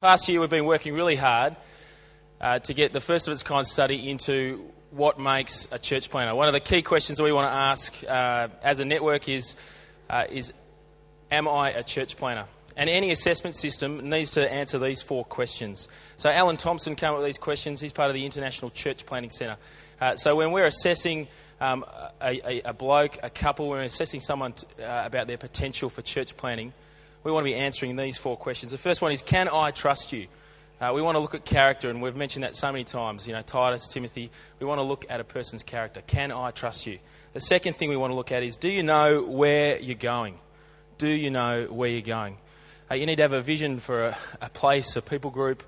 Last year, we've been working really hard uh, to get the first of its kind study into what makes a church planter. One of the key questions that we want to ask uh, as a network is, uh, is Am I a church planter? And any assessment system needs to answer these four questions. So, Alan Thompson came up with these questions. He's part of the International Church Planning Centre. Uh, so, when we're assessing um, a, a, a, bloke, a couple, we're assessing someone t- uh, about their potential for church planting, we want to be answering these four questions. The first one is Can I trust you? Uh, we want to look at character, and we've mentioned that so many times. You know, Titus, Timothy, we want to look at a person's character. Can I trust you? The second thing we want to look at is Do you know where you're going? Do you know where you're going? Uh, you need to have a vision for a, a place, a people group.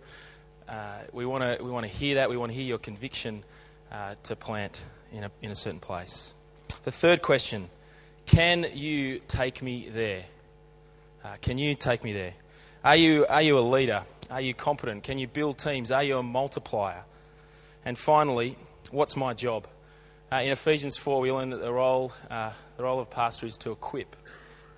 Uh, we, want to, we want to hear that. We want to hear your conviction uh, to plant in a, in a certain place. The third question Can you take me there? Uh, can you take me there? Are you, are you a leader? Are you competent? Can you build teams? Are you a multiplier? And finally, what's my job? Uh, in Ephesians 4, we learn that the role, uh, the role of pastor is to equip.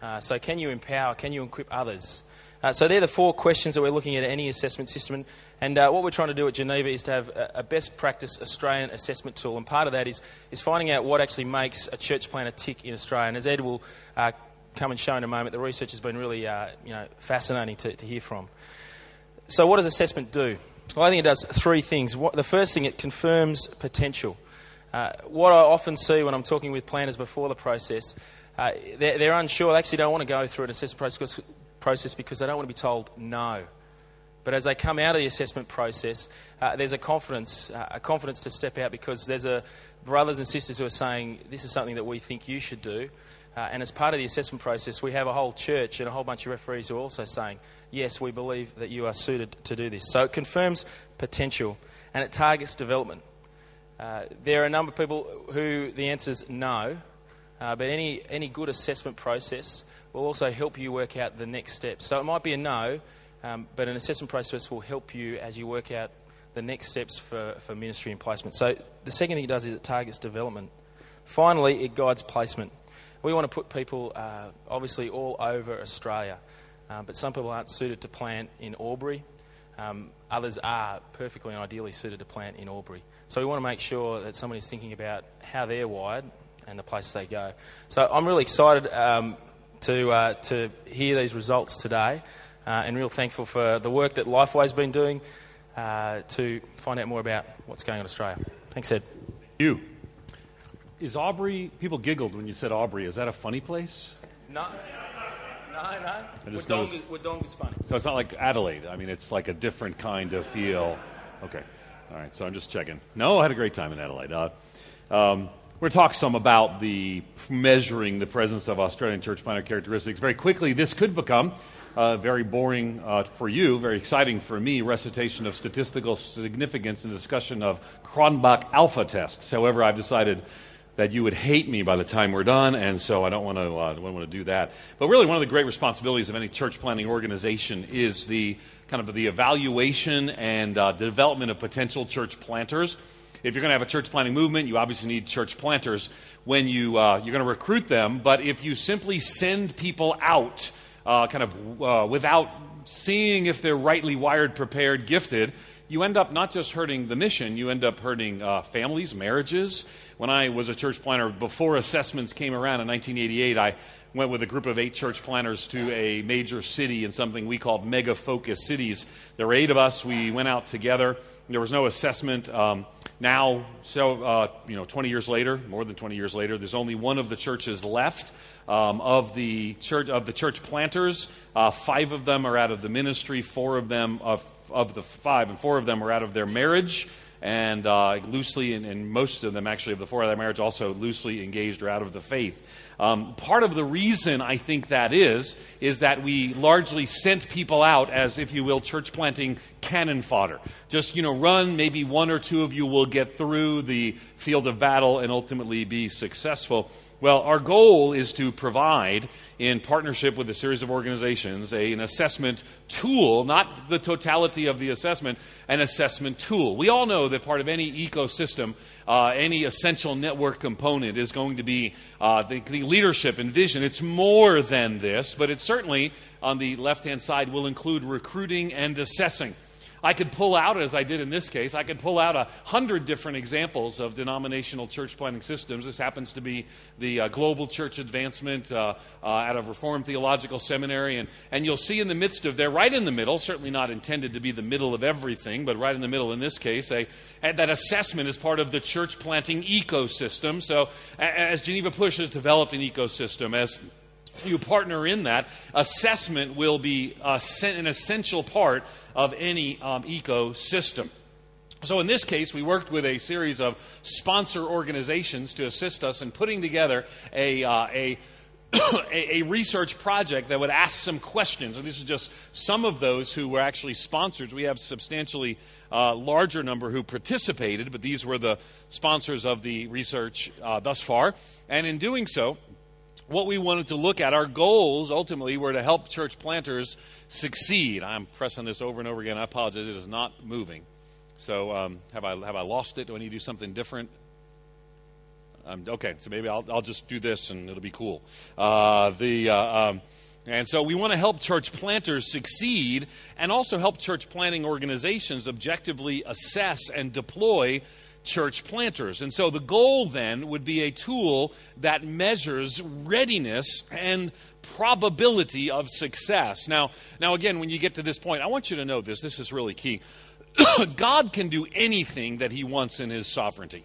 Uh, so, can you empower? Can you equip others? Uh, so, they're the four questions that we're looking at any assessment system. And uh, what we're trying to do at Geneva is to have a, a, best practice Australian assessment tool. And part of that is, is finding out what actually makes a church planter tick in Australia. And as Ed will uh, come and show in a moment. The research has been really uh, you know, fascinating to, to hear from. So, what does assessment do? Well, I think it does three things. What, the first thing, it confirms potential. Uh, what I often see when I'm talking with planters before the process, uh, they're, they're, unsure. They actually don't want to go through an assessment process because they don't want to be told no. But as they come out of the assessment process, uh, there's a confidence, uh, a confidence to step out because there's a brothers and sisters who are saying, "This is something that we think you should do," Uh, and as part of the assessment process, we have a whole church and a whole bunch of referees who are also saying, yes, we believe that you are suited to do this. So it confirms potential and it targets development. Uh, there are a number of people who the answer is no, uh, but any, any good assessment process will also help you work out the next steps. So it might be a no, um, but an assessment process will help you as you work out the next steps for, for ministry and placement. So the second thing it does is it targets development. Finally, it guides placement. We want to put people, uh, obviously, all over Australia, uh, but some people aren't suited to plant in Albury. Um, others are perfectly and ideally suited to plant in Albury. So we want to make sure that somebody's thinking about how they're wired and the place they go. So I'm really excited um, to, uh, to hear these results today uh, and real thankful for the work that Lifeway's been doing uh, to find out more about what's going on in Australia. Thanks, Ed. You is Aubrey? People giggled when you said Aubrey. Is that a funny place? No, no, no. Just Wodonga is funny. So it's not like Adelaide. I mean, it's like a different kind of feel. Okay, all right. So I'm just checking. No, I had a great time in Adelaide. Uh, um, we're going to talk some about the measuring the presence of Australian church planter characteristics. Very quickly, this could become uh, very boring uh, for you, very exciting for me, recitation of statistical significance and discussion of Cronbach alpha tests. However, I've decided that you would hate me by the time we're done, and so I don't want to, uh, don't want to do that. But really, one of the great responsibilities of any church planting organization is the kind of the evaluation and uh, development of potential church planters. If you're going to have a church planting movement, you obviously need church planters when you, uh, you're going to recruit them. But if you simply send people out uh, kind of uh, without seeing if they're rightly wired, prepared, gifted, you end up not just hurting the mission, you end up hurting uh, families, marriages, when I was a church planter, before assessments came around in 1988, I went with a group of eight church planters to a major city in something we called mega focus cities. There were eight of us. We went out together. There was no assessment. Um, now, so uh, you know, 20 years later, more than 20 years later, there's only one of the churches left. Um, of the church of the church planters, uh, five of them are out of the ministry. Four of them of, of the five, and four of them are out of their marriage and uh, loosely, and, and, most of them actually of the four of their marriage also loosely engaged or out of the faith. Um, part of the reason I think that is, is that we largely sent people out as, if you will, church planting cannon fodder. Just, you know, run, maybe one or two of you will get through the field of battle and ultimately be successful. Well, our goal is to provide, in partnership with a series of organizations, a, an assessment tool, not the totality of the assessment, an assessment tool. We all know that part of any ecosystem, uh, any essential network component is going to be uh, the, the leadership and vision. It's more than this, but it certainly, on the left hand side, will include recruiting and assessing. I could pull out, as I did in this case, I could pull out a hundred different examples of denominational church planting systems. This happens to be the uh, Global Church Advancement uh, uh, at a Reformed Theological Seminary. And, and you'll see in the midst of there, right in the middle, certainly not intended to be the middle of everything, but right in the middle in this case, a, that assessment is part of the church planting ecosystem. So as Geneva Push has developed an ecosystem, as you partner in that, assessment will be uh, an essential part of any um, ecosystem. So, in this case, we worked with a series of sponsor organizations to assist us in putting together a, uh, a a, research project that would ask some questions. And this is just some of those who were actually sponsors. We have substantially uh, larger number who participated, but these were the sponsors of the research uh, thus far. And in doing so, what we wanted to look at, our goals ultimately were to help church planters succeed. I'm pressing this over and over again. I apologize. It is not moving. So um, have, I, have I lost it? Do I need to do something different? Um, okay, so maybe I'll, I'll just do this and it'll be cool. Uh, the, uh, um, and so we want to help church planters succeed and also help church planting organizations objectively assess and deploy church planters. And so the goal then would be a tool that measures readiness and probability of success. Now, now again, when you get to this point, I want you to know this. This is really key. God can do anything that he wants in his sovereignty.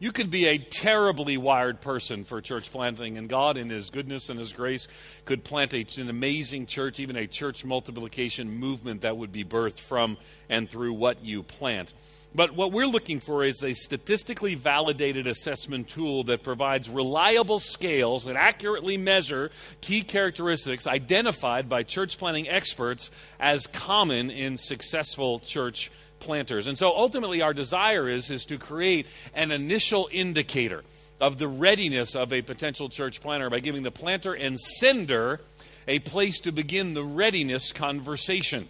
You could be a terribly wired person for church planting, and God, in His goodness and His grace, could plant a, an amazing church, even a church multiplication movement that would be birthed from and through what you plant. But what we're looking for is a statistically validated assessment tool that provides reliable scales that accurately measure key characteristics identified by church planting experts as common in successful church planters. And so ultimately, our desire is, is to create an initial indicator of the readiness of a potential church planter by giving the planter and sender a place to begin the readiness conversation.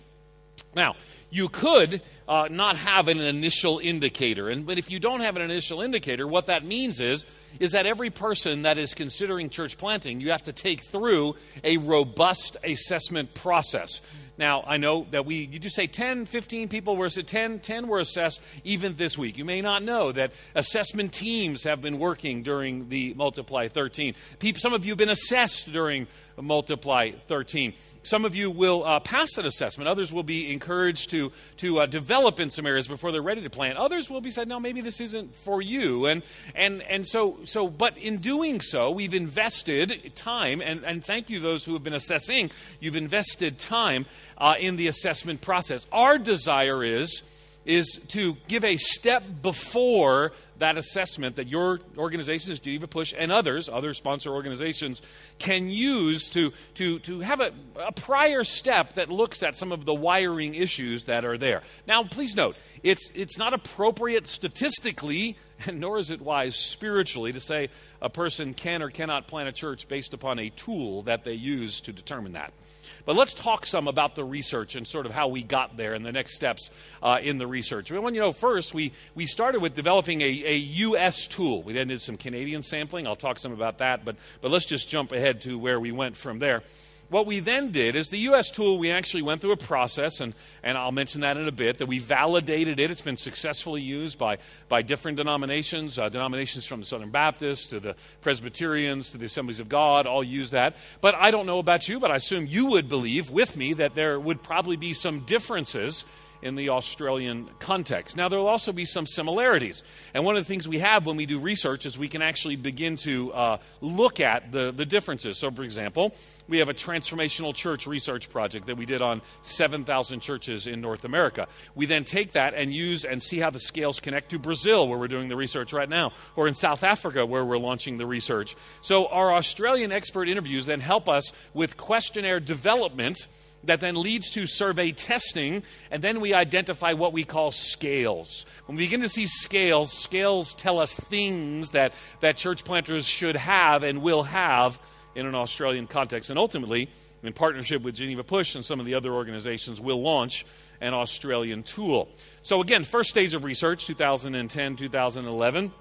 Now, you could uh, not have an initial indicator. And, but if you don't have an initial indicator, what that means is, is that every person that is considering church planting, you have to take through a robust assessment process. Now, I know that we, you just say 10, 15 people were, 10, 10 were assessed even this week. You may not know that assessment teams have been working during the Multiply 13. People, some of you have been assessed during Multiply 13. Some of you will uh, pass that assessment. Others will be encouraged to, to uh, develop in some areas before they're ready to plant. Others will be said, no, maybe this isn't for you. And, and, and so, so, but in doing so, we've invested time, and, and thank you those who have been assessing. You've invested time uh, in the assessment process. Our desire is is to give a step before that assessment that your organizations, Geneva Push, and others, other sponsor organizations, can use to, to, to have a, a prior step that looks at some of the wiring issues that are there. Now, please note, it's, it's not appropriate statistically, and nor is it wise spiritually to say a person can or cannot plant a church based upon a tool that they use to determine that. But let's talk some about the research and sort of how we got there and the next steps uh, in the research. Well, you to know, first we, we started with developing a, a U.S. tool. We then did some Canadian sampling. I'll talk some about that, but, but let's just jump ahead to where we went from there. What we then did is the U.S. tool, we actually went through a process, and, and I'll mention that in a bit, that we validated it. It's been successfully used by, by different denominations, uh, denominations from the Southern Baptists to the Presbyterians to the Assemblies of God, all use that. But I don't know about you, but I assume you would believe with me that there would probably be some differences in the Australian context. Now, there will also be some similarities. And one of the things we have when we do research is we can actually begin to uh, look at the, the differences. So, for example, we have a transformational church research project that we did on 7,000 churches in North America. We then take that and use and see how the scales connect to Brazil, where we're doing the research right now, or in South Africa, where we're launching the research. So, our Australian expert interviews then help us with questionnaire development that then leads to survey testing, and then we identify what we call scales. When we begin to see scales, scales tell us things that, that church planters should have and will have in an Australian context. And ultimately, in partnership with Geneva Push and some of the other organizations, will launch an Australian tool. So, again, first stage of research, 2010, 2011.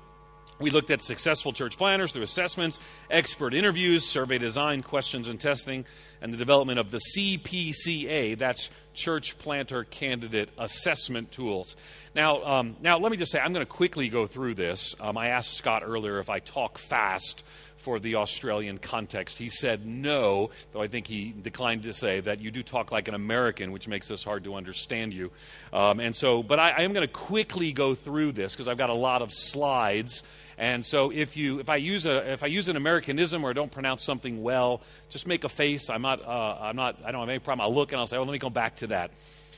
We looked at successful church planters through assessments, expert interviews, survey design, questions and testing, and the development of the CPCA. That's Church Planter Candidate Assessment Tools. Now, um, now let me just say, I'm going to quickly go through this. Um, I asked Scott earlier if I talk fast for the Australian context. He said no, though I think he declined to say that you do talk like an American, which makes us hard to understand you. Um, and so, but I, I am going to quickly go through this because I've got a lot of slides. And so, if you if I use a if I use an Americanism or don't pronounce something well, just make a face. I'm not uh, I'm not I don't have any problem. I'll look and I'll say, oh, let me go back to that.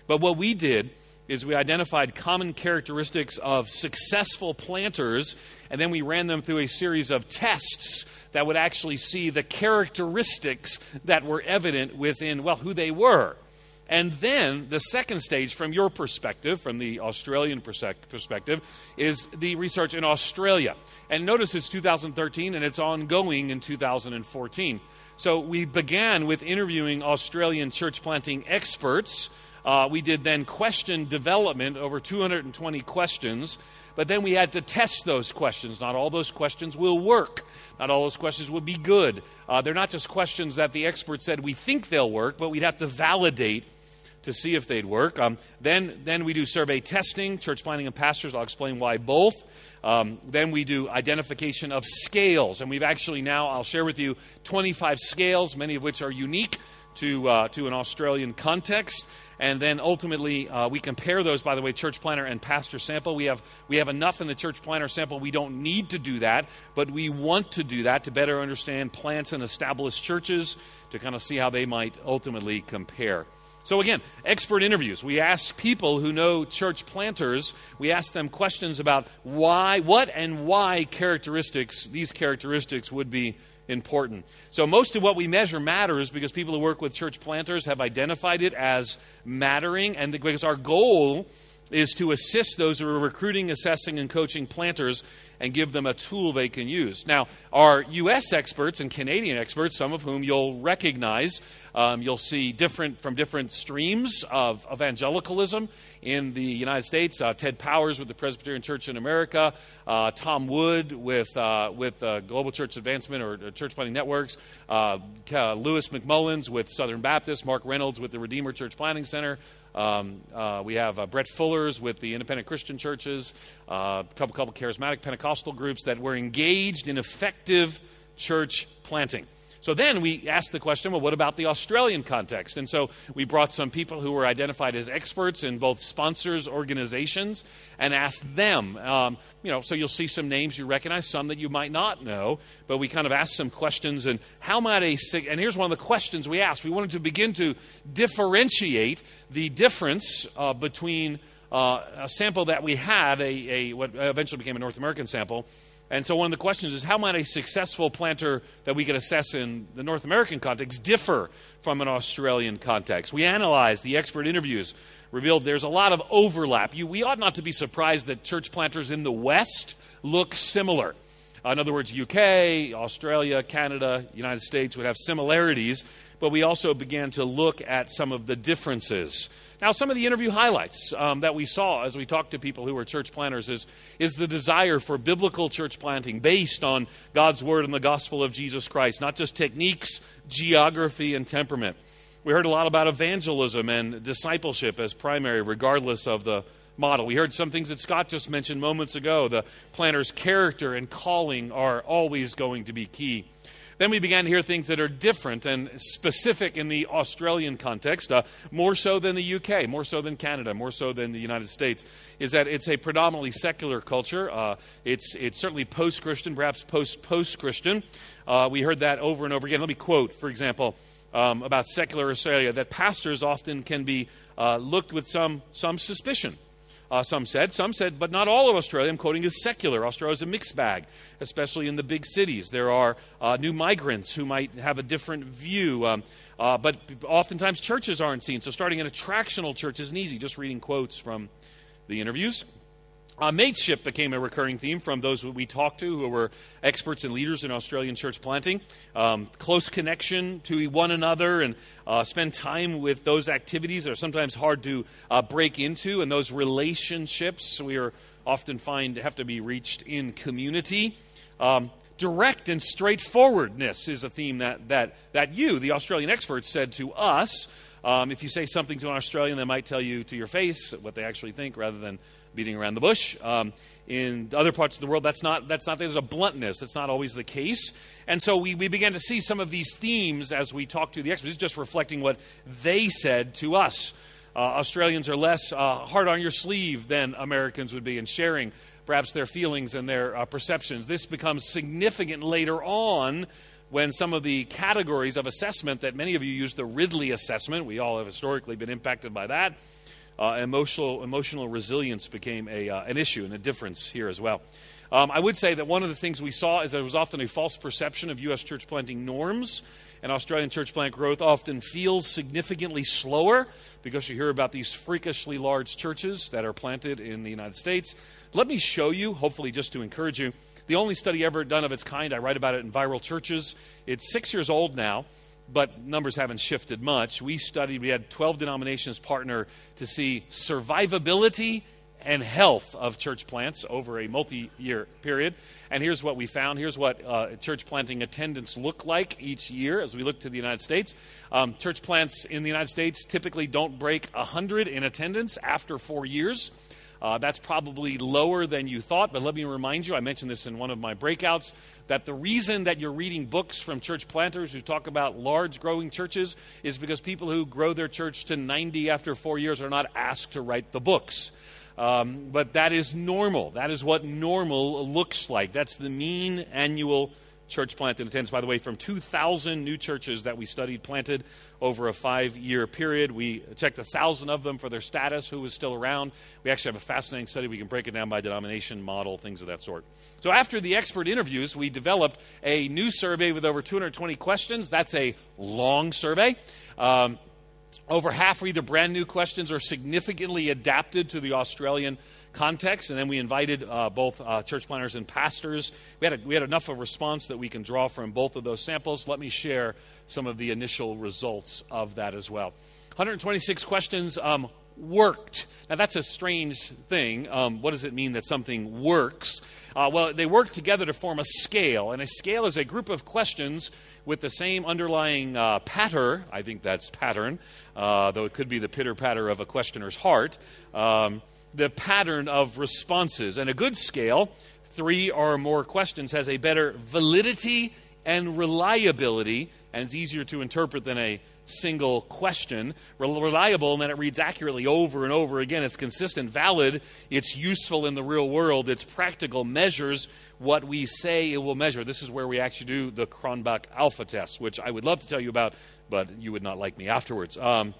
But what we did is we identified common characteristics of successful planters, and then we ran them through a series of tests that would actually see the characteristics that were evident within, well, who they were. And then the second stage, from your perspective, from the Australian perspective, is the research in Australia. And notice it's 2013 and it's ongoing in 2014. So we began with interviewing Australian church planting experts. Uh, we did then question development, over 220 questions. But then we had to test those questions. Not all those questions will work. Not all those questions will be good. Uh, they're not just questions that the expert said we think they'll work, but we'd have to validate to see if they'd work. Um, then, then we do survey testing, church planters and pastors. I'll explain why both. Um, then we do identification of scales, and we've actually now I'll share with you 25 scales, many of which are unique to uh, to an Australian context. And then ultimately uh, we compare those by the way church planter and pastor sample. We have we have enough in the church planter sample. We don't need to do that but we want to do that to better understand plants and established churches to kind of see how they might ultimately compare. So again expert interviews. We ask people who know church planters we ask them questions about why what and why characteristics these characteristics would be important. So, most of what we measure matters because people who work with church planters have identified it as mattering, and because our goal is to assist those who are recruiting, assessing, and coaching planters and give them a tool they can use. Now, our U.S. experts and Canadian experts, some of whom you'll recognize, um, you'll see different from different streams of evangelicalism in the United States. Uh, Ted Powers with the Presbyterian Church in America, uh, Tom Wood with uh, with uh, Global Church Advancement or, or Church Planting Networks, uh, Lewis McMullins with Southern Baptist, Mark Reynolds with the Redeemer Church Planting Center. Um, uh, we have Brett Fuller's with the independent Christian churches, a couple, couple charismatic Pentecostal groups that were engaged in effective church planting. So then we asked the question well, what about the Australian context? And so we brought some people who were identified as experts in both sponsors, organizations, and asked them. Um, you know, so you'll see some names you recognize, some that you might not know, but we kind of asked some questions. And how might a, and here's one of the questions we asked. We wanted to begin to differentiate the difference uh, between uh, a sample that we had, a, a, what eventually became a North American sample, and so, one of the questions is how might a successful planter that we can assess in the North American context differ from an Australian context? We analyzed the expert interviews, revealed there's a lot of overlap. You, we ought not to be surprised that church planters in the West look similar. Uh, in other words, UK, Australia, Canada, United States would have similarities, but we also began to look at some of the differences. Now, some of the interview highlights um, that we saw as we talked to people who were church planters is, is the desire for biblical church planting based on God's word and the gospel of Jesus Christ, not just techniques, geography, and temperament. We heard a lot about evangelism and discipleship as primary, regardless of the model. We heard some things that Scott just mentioned moments ago. The planter's character and calling are always going to be key. Then we began to hear things that are different and specific in the Australian context, uh, more so than the UK, more so than Canada, more so than the United States, is that it's a predominantly secular culture. Uh, it's, it's certainly post Christian, perhaps post post Christian. Uh, we heard that over and over again. Let me quote, for example, um, about secular Australia that pastors often can be uh, looked with some, some suspicion uh, some said. Some said, but not all of Australia, I'm quoting, is secular. Australia is a mixed bag, especially in the big cities. There are uh, new migrants who might have a different view. Um, uh, but oftentimes churches aren't seen. So starting an attractional church isn't easy. Just reading quotes from the interviews. Uh, mateship became a recurring theme from those we talked to who were experts and leaders in Australian church planting. Um, close connection to one another and uh, spend time with those activities that are sometimes hard to uh, break into, and those relationships we are often find have to be reached in community. Um, direct and straightforwardness is a theme that, that, that you, the Australian experts, said to us. Um, if you say something to an Australian, they might tell you to your face what they actually think rather than beating around the bush. Um, in other parts of the world, that's not, that's not, there's a bluntness. That's not always the case. And so we, we began to see some of these themes as we talked to the experts, just reflecting what they said to us. Uh, Australians are less uh, hard on your sleeve than Americans would be in sharing perhaps their feelings and their uh, perceptions. This becomes significant later on when some of the categories of assessment that many of you use the Ridley assessment, we all have historically been impacted by that uh, emotional, emotional resilience became a, uh, an issue and a difference here as well. Um, I would say that one of the things we saw is there was often a false perception of U.S. church planting norms, and Australian church plant growth often feels significantly slower because you hear about these freakishly large churches that are planted in the United States. Let me show you, hopefully, just to encourage you, the only study ever done of its kind. I write about it in Viral Churches. It's six years old now but numbers haven't shifted much. We studied, we had 12 denominations partner to see survivability and health of church plants over a multi year period. And here's what we found. Here's what uh, church planting attendance look like each year as we look to the United States. Um, church plants in the United States typically don't break 100 in attendance after four years. Uh, that's probably lower than you thought, but let me remind you I mentioned this in one of my breakouts that the reason that you're reading books from church planters who talk about large growing churches is because people who grow their church to 90 after four years are not asked to write the books. Um, but that is normal. That is what normal looks like. That's the mean annual church planted attendance. By the way, from 2,000 new churches that we studied planted over a five year period, we checked a 1,000 of them for their status, who was still around. We actually have a fascinating study. We can break it down by denomination, model, things of that sort. So, after the expert interviews, we developed a new survey with over 220 questions. That's a long survey. Um, over half are either brand new questions or significantly adapted to the Australian context, and then we invited uh, both uh, church planters and pastors. We had, a, we had enough of response that we can draw from both of those samples. Let me share some of the initial results of that as well. 126 questions um, worked. Now, that's a strange thing. Um, what does it mean that something works? Uh, well, they work together to form a scale, and a scale is a group of questions with the same underlying uh, patter. I think that's pattern, uh, though it could be the pitter patter of a questioner's heart. Um, the pattern of responses. And a good scale, three or more questions, has a better validity and reliability, and it's easier to interpret than a single question. Reliable, and then it reads accurately over and over again. It's consistent, valid, it's useful in the real world, it's practical, measures what we say it will measure. This is where we actually do the Cronbach alpha test, which I would love to tell you about, but you would not like me afterwards. Um,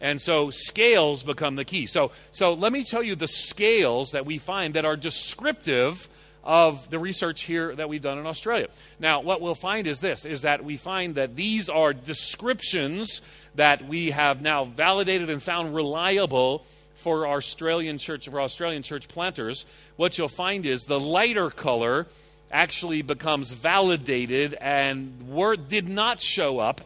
and so scales become the key. So, so let me tell you the scales that we find that are descriptive of the research here that we've done in Australia. Now, what we'll find is this is that we find that these are descriptions that we have now validated and found reliable for Australian church for Australian church planters. What you'll find is the lighter color actually becomes validated and word did not show up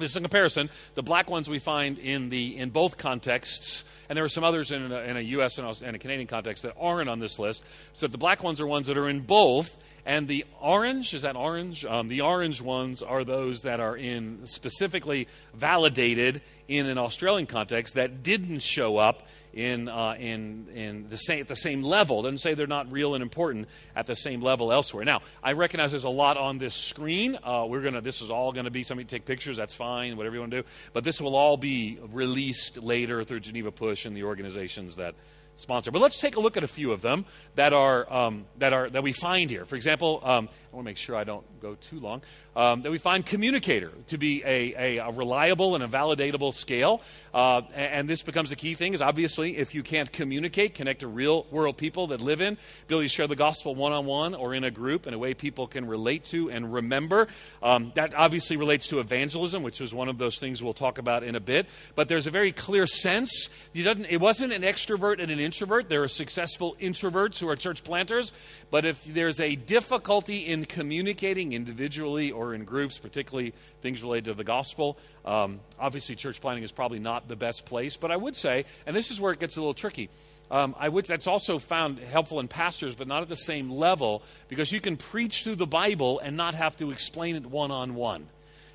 this is a comparison. The black ones we find in, the, in both contexts, and there are some others in a, in a U.S. and a Canadian context that aren't on this list. So the black ones are ones that are in both, and the orange is that orange. Um, the orange ones are those that are in specifically validated in an Australian context that didn't show up in, uh, in, in the same, at the same level. Doesn't say they're not real and important at the same level elsewhere. Now, I recognize there's a lot on this screen. Uh, we're gonna, this is all going to be something to take pictures. That's fine, whatever you want to do. But this will all be released later through Geneva Push and the organizations that sponsor. But let's take a look at a few of them that are um, that are that we find here. For example, um, I want to make sure I don't go too long. Um, that we find communicator to be a, a, a reliable and a validatable scale, uh, and, and, this becomes a key thing. Is obviously if you can't communicate, connect to real world people that live in, to share the gospel one on one or in a group in a way people can relate to and remember. Um, that obviously relates to evangelism, which is one of those things we'll talk about in a bit. But there's a very clear sense. It wasn't an extrovert and an introvert. There are successful introverts who are church planters. But if there's a difficulty in communicating individually or in groups, particularly things related to the gospel, um, obviously church planting is probably not the best place. But I would say, and this is where it gets a little tricky. Um, I would, that's also found helpful in pastors, but not at the same level, because you can preach through the Bible and not have to explain it one on one.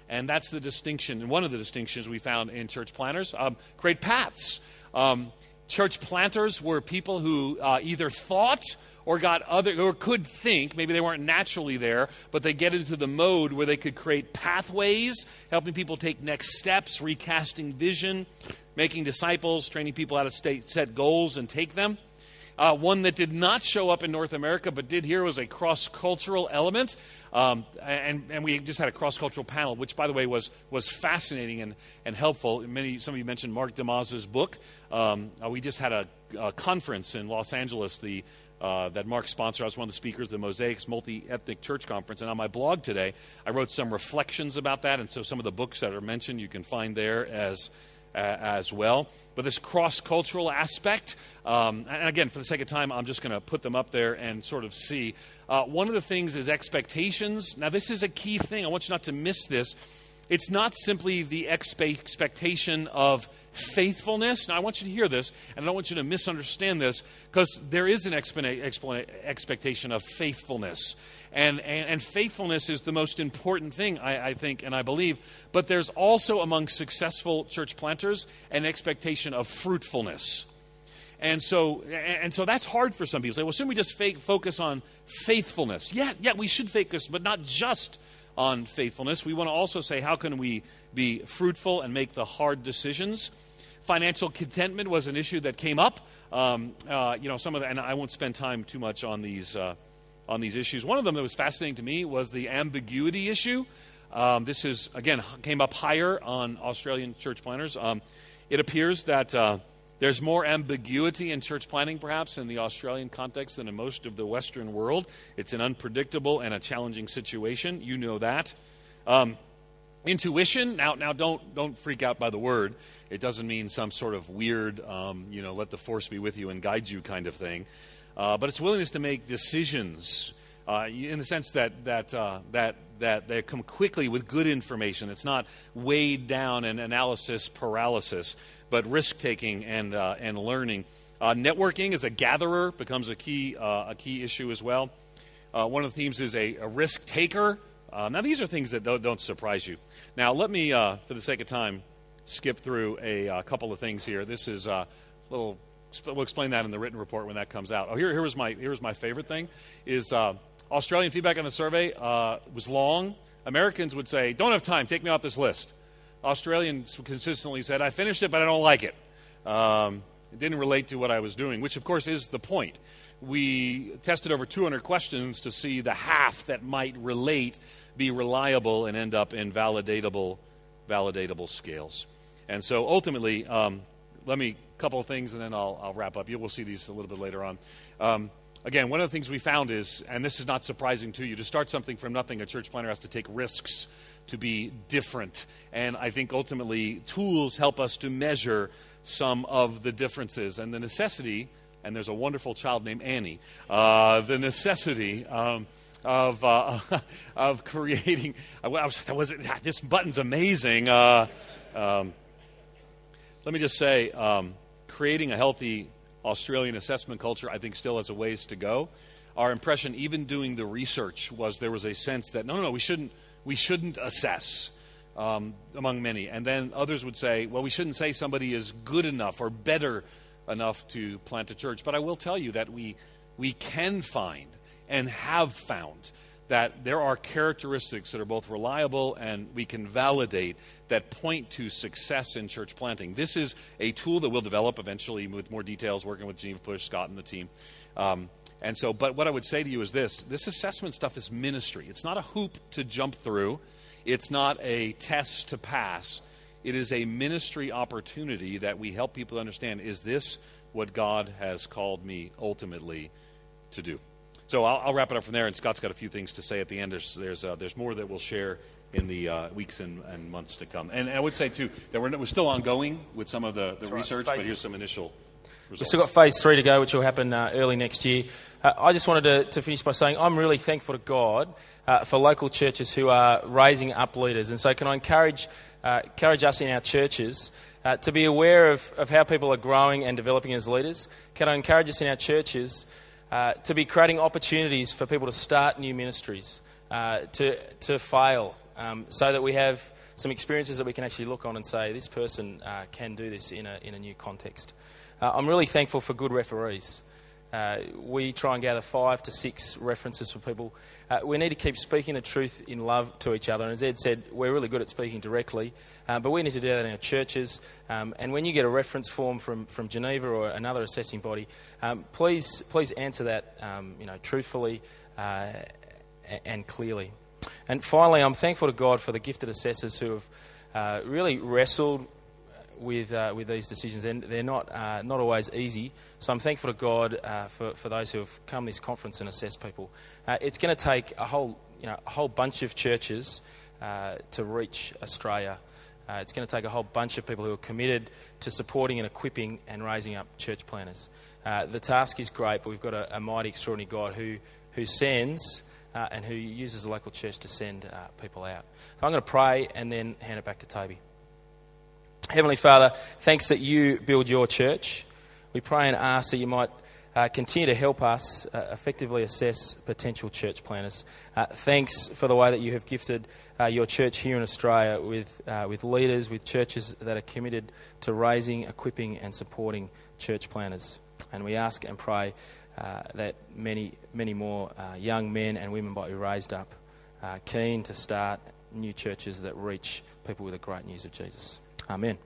And that's the distinction, and one of the distinctions we found in church planters. Um, create paths. Um, church planters were people who uh, either thought or got other or could think maybe they weren't naturally there but they get into the mode where they could create pathways helping people take next steps recasting vision making disciples training people how to state, set goals and take them uh, one that did not show up in North America but did here was a cross cultural element. Um, and, and we just had a cross cultural panel, which, by the way, was, was fascinating and, and helpful. Many, some of you mentioned Mark DeYmaz's book. Um, uh, we just had a, a, conference in Los Angeles the, uh, that Mark sponsored. I was one of the speakers the Mosaix Multi Ethnic Church Conference. And on my blog today, I wrote some reflections about that. And so some of the books that are mentioned you can find there as uh, as well. But this cross cultural aspect, um, and again, for the sake of time, I'm just going to put them up there and sort of see. Uh, one of the things is expectations. Now, this is a key thing. I want you not to miss this. It's not simply the expectation of faithfulness. Now, I want you to hear this, and I don't want you to misunderstand this, because there is an expectation of faithfulness. And, and, and, faithfulness is the most important thing, I, I, think, and I believe. But there's also among successful church planters an expectation of fruitfulness. And so, and so that's hard for some people. Say, well, shouldn't we just focus on faithfulness? Yeah, yeah, we should focus, but not just on faithfulness. We want to also say, how can we be fruitful and make the hard decisions? Financial contentment was an issue that came up. Um, uh, you know, some of the, and I won't spend time too much on these. Uh, on these issues. One of them that was fascinating to me was the ambiguity issue. Um, this is, again, came up higher on Australian church planters. Um, it appears that uh, there's more ambiguity in church planting, perhaps, in the Australian context than in most of the Western world. It's an unpredictable and a challenging situation. You know that. Um, intuition. Now, now, don't don't freak out by the word. It doesn't mean some sort of weird, um, you know, let the force be with you and guide you kind of thing uh, but it's willingness to make decisions uh, in the sense that that uh, that that they come quickly with good information. It's not weighed down in analysis paralysis, but risk taking and uh, and learning. Uh, networking as a gatherer becomes a key uh, a key issue as well. one of the themes is a, a risk taker. now these are things that don't, don't, surprise you. Now let me, for the sake of time, skip through a, couple of things here. This is a little we'll explain that in the written report when that comes out. Oh, here, here was my here was my favorite thing is uh, Australian feedback on the survey uh, was long. Americans would say, "Don't have time. Take me off this list." Australians consistently said, "I finished it, but I don't like it." Um, it didn't relate to what I was doing, which of course is the point. We tested over 200 questions to see the half that might relate, be reliable, and end up in validatable, validatable scales. And so ultimately, um, let me couple of things and then I'll, I'll wrap up. You will see these a little bit later on. Um, again, one of the things we found is, and this is not surprising to you, to start something from nothing, a church planter has to take risks to be different. And I think ultimately tools help us to measure some of the differences. And the necessity, and there's a wonderful child named Annie, uh, the necessity. Um, of, uh, of creating, I was, was, this button's amazing. Uh, um, let me just say, um, creating a healthy Australian assessment culture, I think, still has a ways to go. Our impression, even doing the research, was there was a sense that no, no, no, we shouldn't, we shouldn't assess. Um, among many. And then others would say, well, we shouldn't say somebody is good enough or better enough to plant a church. But I will tell you that we, we can find and have found that there are characteristics that are both reliable and we can validate that point to success in church planting. This is a tool that we'll develop eventually with more details, working with Geneva Push, Scott, and the team. Um, and so, but what I would say to you is this this assessment stuff is ministry. It's not a hoop to jump through, it's not a test to pass. It is a ministry opportunity that we help people understand is this what God has called me ultimately to do? So I'll, I'll, wrap it up from there, and Scott's got a few things to say at the end. There's, there's, uh, there's more that we'll share in the uh, weeks and, and, months to come. And, and, I would say, too, that we're, we're still ongoing with some of the, the research, right. but here's some initial results. We've still got phase three to go, which will happen uh, early next year. Uh, I just wanted to, to, finish by saying I'm really thankful to God uh, for local churches who are raising up leaders. And so, can I encourage uh, encourage us in our churches uh, to be aware of, of how people are growing and developing as leaders. Can I encourage us in our churches uh, to be creating opportunities for people to start new ministries, uh, to, to fail, um, so that we have some experiences that we can actually look on and say, this person uh, can do this in a, in a new context. Uh, I'm really thankful for good referees. Uh, we try and gather five to six references for people. Uh, we need to keep speaking the truth in love to each other. And as Ed said, we're really good at speaking directly, uh, but we need to do that in our churches. Um, and when you get a reference form from, from Geneva or another assessing body, um, please, please answer that um, you know, truthfully uh, and clearly. And finally, I'm thankful to God for the gifted assessors who have uh, really wrestled with, uh, with these decisions. And they're not, uh, not always easy. So I'm thankful to God uh, for, for those who have come to this conference and assessed people. Uh, it's going to take a whole, you know, a whole bunch of churches uh, to reach Australia. Uh, it's going to take a whole bunch of people who are committed to supporting and equipping and raising up church planters. the task is great, but we've got a, a mighty, extraordinary God who, who sends and who uses the local church to send people out. So I'm going to pray and then hand it back to Toby. Heavenly Father, thanks that you build your church. We pray and ask that you might uh, continue to help us uh, effectively assess potential church planters. Uh, thanks for the way that you have gifted uh, your church here in Australia with, uh, with leaders, with churches that are committed to raising, equipping, and supporting church planters. And we ask and pray uh, that many, many more young men and women might be raised up, keen to start new churches that reach people with the great news of Jesus. Amen.